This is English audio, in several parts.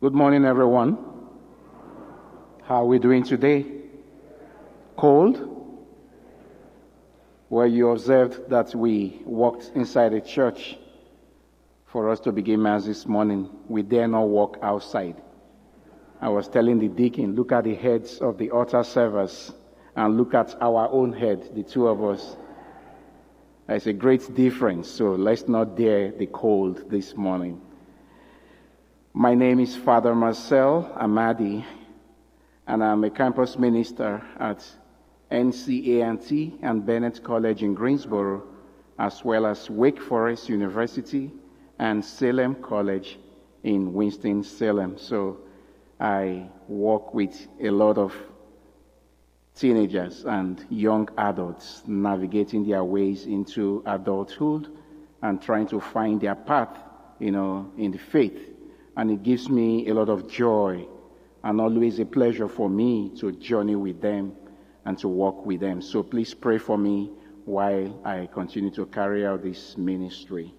Good morning, everyone. How are we doing today? Cold? Well, you observed that we walked inside a church for us to begin Mass this morning. We dare not walk outside. I was telling the deacon, look at the heads of the altar servers and look at our own head, the two of us. There's a great difference, so let's not dare the cold this morning. My name is Father Marcel Amadi, and I'm a campus minister at NC A&T and Bennett College in Greensboro, as well as Wake Forest University and Salem College in Winston-Salem. So I work with a lot of teenagers and young adults navigating their ways into adulthood and trying to find their path, you know, in the faith. And it gives me a lot of joy and always a pleasure for me to journey with them and to walk with them. So please pray for me while I continue to carry out this ministry.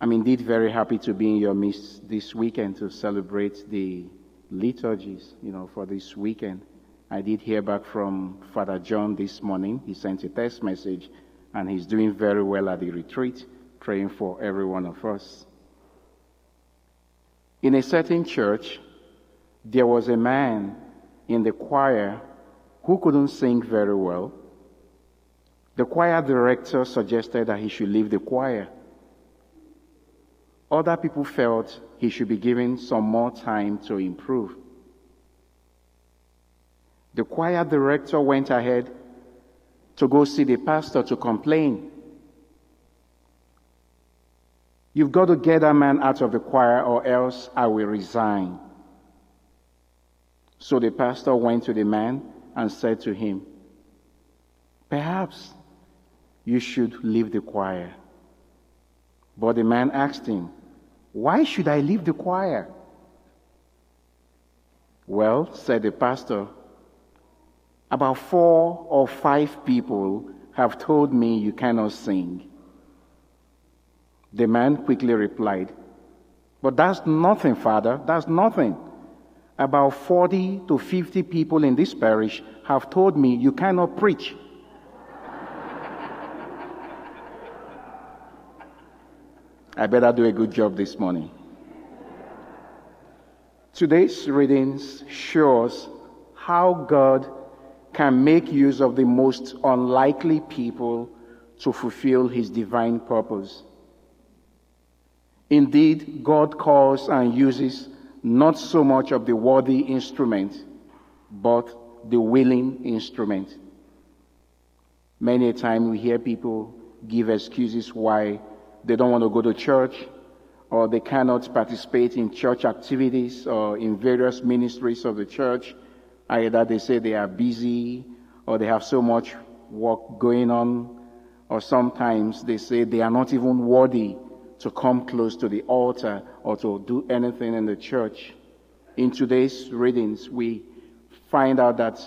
I'm indeed very happy to be in your midst this weekend to celebrate the liturgies, you know, for this weekend. I did hear back from Father John this morning. He sent a text message and he's doing very well at the retreat, praying for every one of us. In a certain church, there was a man in the choir who couldn't sing very well. The choir director suggested that he should leave the choir. Other people felt he should be given some more time to improve. The choir director went ahead to go see the pastor to complain. You've got to get that man out of the choir or else I will resign. So the pastor went to the man and said to him, Perhaps you should leave the choir. But the man asked him, Why should I leave the choir? Well, said the pastor, about four or five people have told me you cannot sing. The man quickly replied, But that's nothing, Father. That's nothing. About 40 to 50 people in this parish have told me you cannot preach. I better do a good job this morning. Today's readings shows how God can make use of the most unlikely people to fulfill his divine purpose. Indeed, God calls and uses not so much of the worthy instrument, but the willing instrument. Many a time we hear people give excuses why they don't want to go to church or they cannot participate in church activities or in various ministries of the church. Either they say they are busy or they have so much work going on, or sometimes they say they are not even worthy to come close to the altar or to do anything in the church. In today's readings, we find out that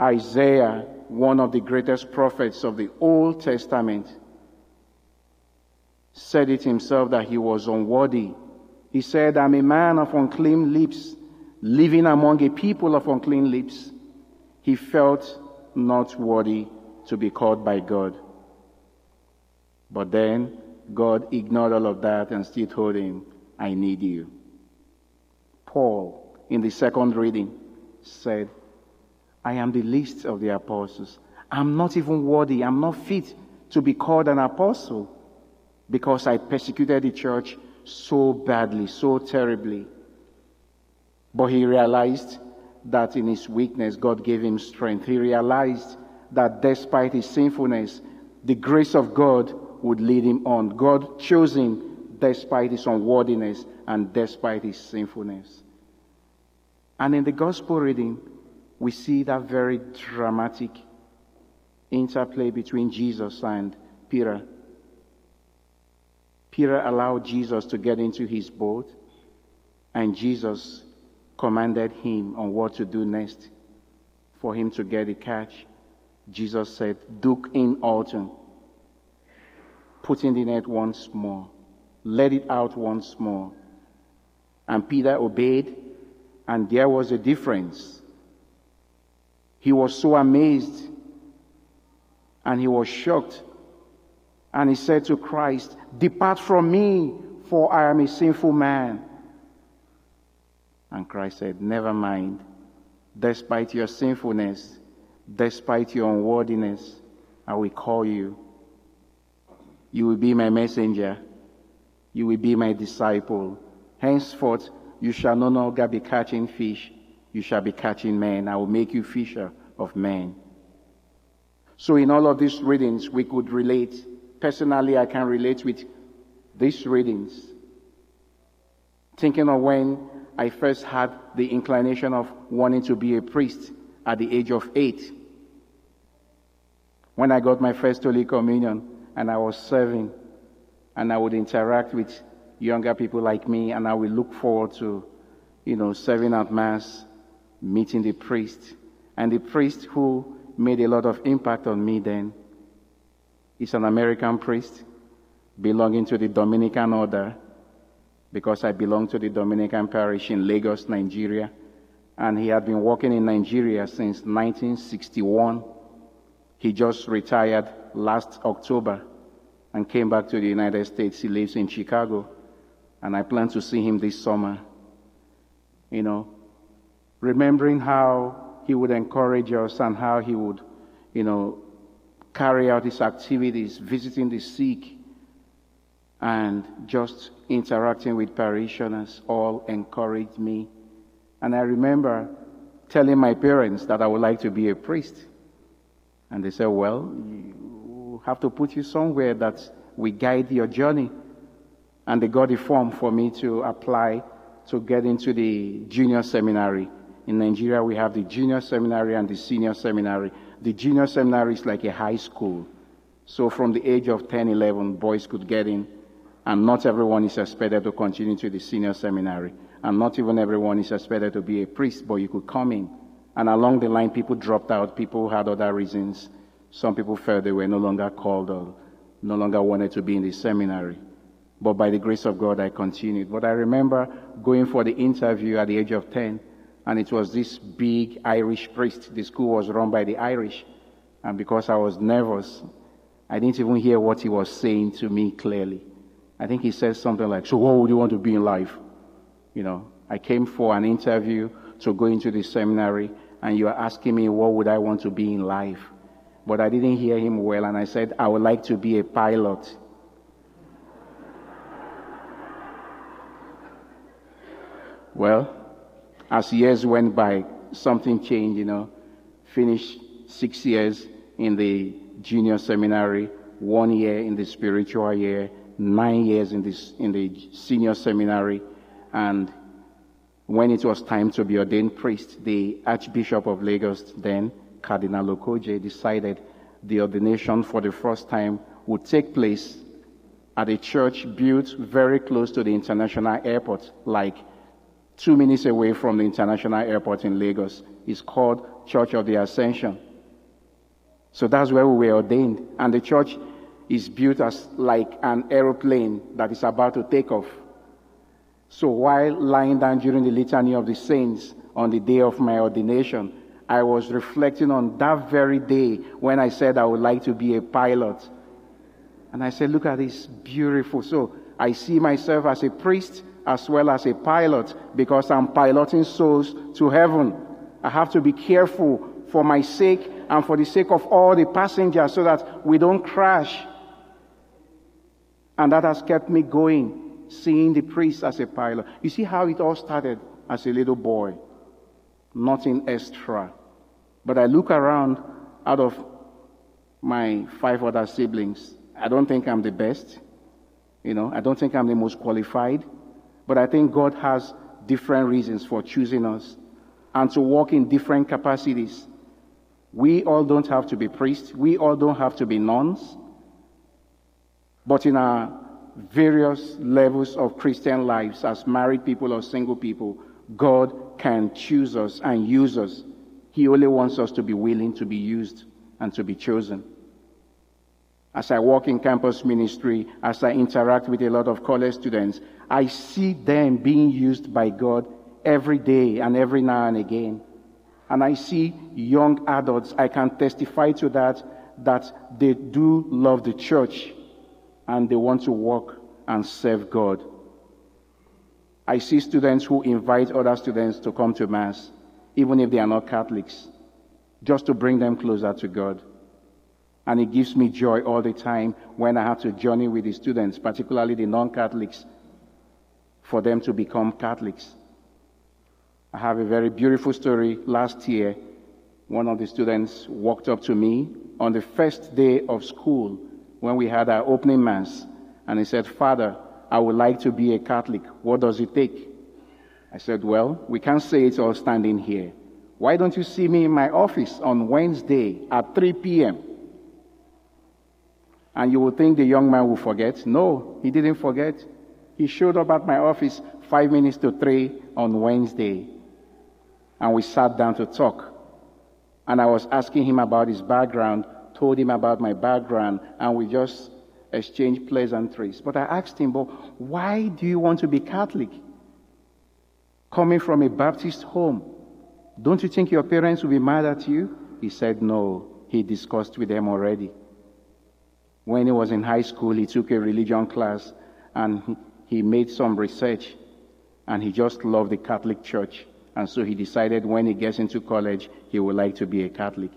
Isaiah, one of the greatest prophets of the Old Testament, said it himself that he was unworthy. He said, I'm a man of unclean lips, living among a people of unclean lips. He felt not worthy to be called by God. But then God ignored all of that and still told him, I need you. Paul, in the second reading, said, I am the least of the apostles. I'm not even worthy. I'm not fit to be called an apostle because I persecuted the church so badly, so terribly. But he realized that in his weakness, God gave him strength. He realized that despite his sinfulness, the grace of God would lead him on. God chose him despite his unworthiness and despite his sinfulness. And in the gospel reading, we see that very dramatic interplay between Jesus and Peter. Peter allowed Jesus to get into his boat, and Jesus commanded him on what to do next for him to get a catch. Jesus said, Duc in altum, put in the net once more, let it out once more, And Peter obeyed, and there was a difference. He was so amazed and he was shocked. And he said to Christ, Depart from me, for I am a sinful man. And Christ said, Never mind. Despite your sinfulness, despite your unworthiness, I will call you. You will be my messenger. You will be my disciple. Henceforth, you shall no longer be catching fish. You shall be catching men. I will make you fisher of men. So in all of these readings, we could relate. Personally, I can relate with these readings. Thinking of when I first had the inclination of wanting to be a priest at the age of eight. When I got my first Holy Communion and I was serving and I would interact with younger people like me and I would look forward to, you know, serving at Mass, meeting the priest. And the priest who made a lot of impact on me then is an American priest belonging to the Dominican order because I belong to the Dominican parish in Lagos, Nigeria. And he had been working in Nigeria since 1961. He just retired last October and came back to the United States. He lives in Chicago. And I plan to see him this summer. You know, remembering how he would encourage us and how he would, you know, carry out his activities, visiting the sick, and just interacting with parishioners all encouraged me. And I remember telling my parents that I would like to be a priest. And they said, well, you have to put you somewhere that we guide your journey. And they got a form for me to apply to get into the junior seminary. In Nigeria, we have the junior seminary and the senior seminary. The junior seminary is like a high school. So from the age of 10, 11, boys could get in and not everyone is expected to continue to the senior seminary. And not even everyone is expected to be a priest, but you could come in. And along the line, people dropped out. People had other reasons. Some people felt they were no longer called or no longer wanted to be in the seminary. But by the grace of God, I continued. But I remember going for the interview at the age of 10, and it was this big Irish priest. The school was run by the Irish. And because I was nervous, I didn't even hear what he was saying to me clearly. I think he said something like, So, what would you want to be in life? You know, I came for an interview to go into the seminary, and you are asking me, What would I want to be in life? But I didn't hear him well, and I said, I would like to be a pilot. Well, as years went by, something changed, you know. Finished six years in the junior seminary, one year in the spiritual year, nine years in, this, in the senior seminary. And when it was time to be ordained priest, the Archbishop of Lagos, then Cardinal Okogie, decided the ordination for the first time would take place at a church built very close to the international airport, like two minutes away from the international airport in Lagos. It's called Church of the Ascension. So that's where we were ordained. And the church is built as like an aeroplane that is about to take off. So while lying down during the litany of the saints on the day of my ordination, I was reflecting on that very day when I said I would like to be a pilot. And I said, look at this beautiful. So I see myself as a priest as well as a pilot because I'm piloting souls to heaven. I have to be careful for my sake and for the sake of all the passengers so that we don't crash. And that has kept me going, seeing the priest as a pilot. You see how it all started as a little boy. Nothing extra. But I look around out of my five other siblings. I don't think I'm the best. You know, I don't think I'm the most qualified. But I think God has different reasons for choosing us and to walk in different capacities. We all don't have to be priests. We all don't have to be nuns. But in our various levels of Christian lives, as married people or single people, God can choose us and use us. He only wants us to be willing to be used and to be chosen. as I work in campus ministry, as I interact with a lot of college students, I see them being used by God every day and every now and again. And I see young adults, I can testify to that, that they do love the church and they want to work and serve God. I see students who invite other students to come to Mass, even if they are not Catholics, just to bring them closer to God. And it gives me joy all the time when I have to journey with the students, particularly the non Catholics, for them to become Catholics. I have a very beautiful story. Last year, one of the students walked up to me on the first day of school when we had our opening mass, and he said, Father, I would like to be a Catholic. What does it take? I said, Well, we can't say it's all standing here. Why don't you see me in my office on Wednesday at 3 p.m.? And you would think the young man will forget. No, he didn't forget. He showed up at my office five minutes to three on Wednesday. And we sat down to talk. And I was asking him about his background, told him about my background, and we just exchanged pleasantries. But I asked him, but why do you want to be Catholic? Coming from a Baptist home, don't you think your parents will be mad at you? He said, no. He discussed with them already. When he was in high school, he took a religion class and he made some research and he just loved the Catholic Church. And so he decided when he gets into college, he would like to be a Catholic.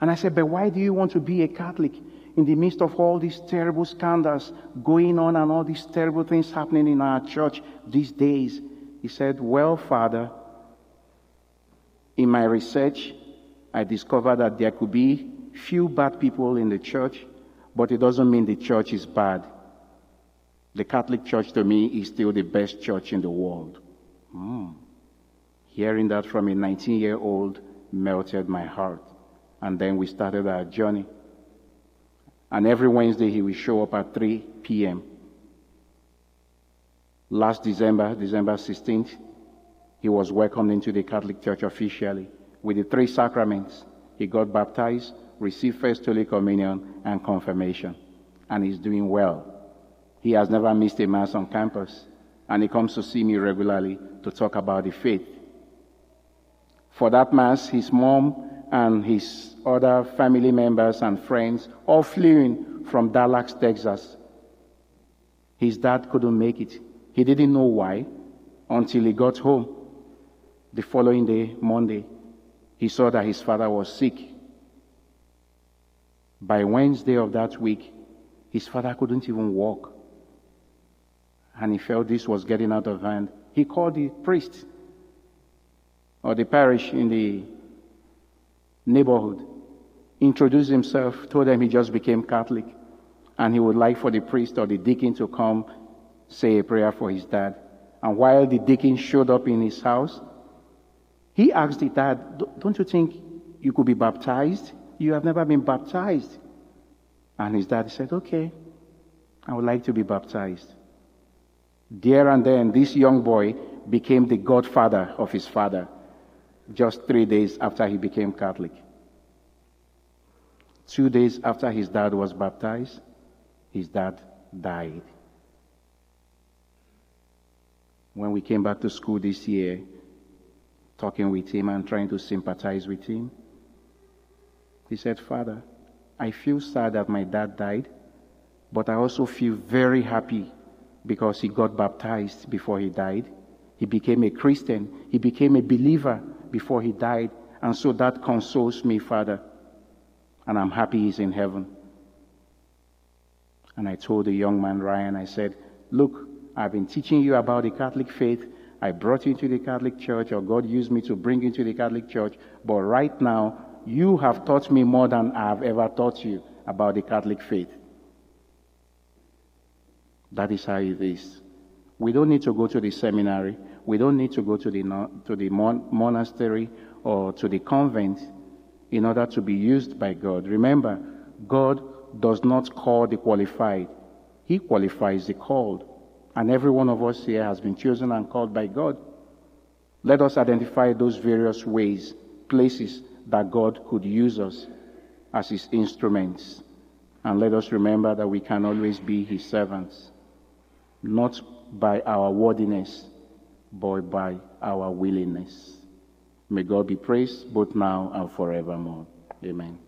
And I said, but why do you want to be a Catholic in the midst of all these terrible scandals going on and all these terrible things happening in our church these days? He said, well, Father, in my research, I discovered that there could be few bad people in the church but it doesn't mean the church is bad. The Catholic Church to me is still the best church in the world. Mm. Hearing that from a 19 year old melted my heart. And then we started our journey. And every Wednesday he will show up at 3 p.m. Last December, December 16th, he was welcomed into the Catholic Church officially with the three sacraments. He got baptized, received First Holy Communion and confirmation, and he's doing well. He has never missed a Mass on campus, and he comes to see me regularly to talk about the faith. For that Mass, his mom and his other family members and friends all flew in from Dallas, Texas. His dad couldn't make it. He didn't know why until he got home. The following day, Monday, he saw that his father was sick by Wednesday of that week, his father couldn't even walk. And he felt this was getting out of hand. He called the priest or the parish in the neighborhood, introduced himself, told them he just became Catholic, and he would like for the priest or the deacon to come say a prayer for his dad. And while the deacon showed up in his house, he asked the dad, Don't you think you could be baptized? You have never been baptized. And his dad said, Okay, I would like to be baptized. There and then, this young boy became the godfather of his father just three days after he became Catholic. Two days after his dad was baptized, his dad died. When we came back to school this year, talking with him and trying to sympathize with him, he said, Father, I feel sad that my dad died, but I also feel very happy because he got baptized before he died. He became a Christian. He became a believer before he died. And so that consoles me, Father. And I'm happy he's in heaven. And I told the young man, Ryan, I said, Look, I've been teaching you about the Catholic faith. I brought you into the Catholic Church, or God used me to bring you into the Catholic Church. But right now, you have taught me more than I have ever taught you about the Catholic faith. That is how it is. We don't need to go to the seminary. We don't need to go to the, to the mon- monastery or to the convent in order to be used by God. Remember, God does not call the qualified. He qualifies the called. And every one of us here has been chosen and called by God. Let us identify those various ways, places that God could use us as his instruments And let us remember that we can always be his servants, not by our worthiness, but by our willingness. May God be praised both now and forevermore. Amen.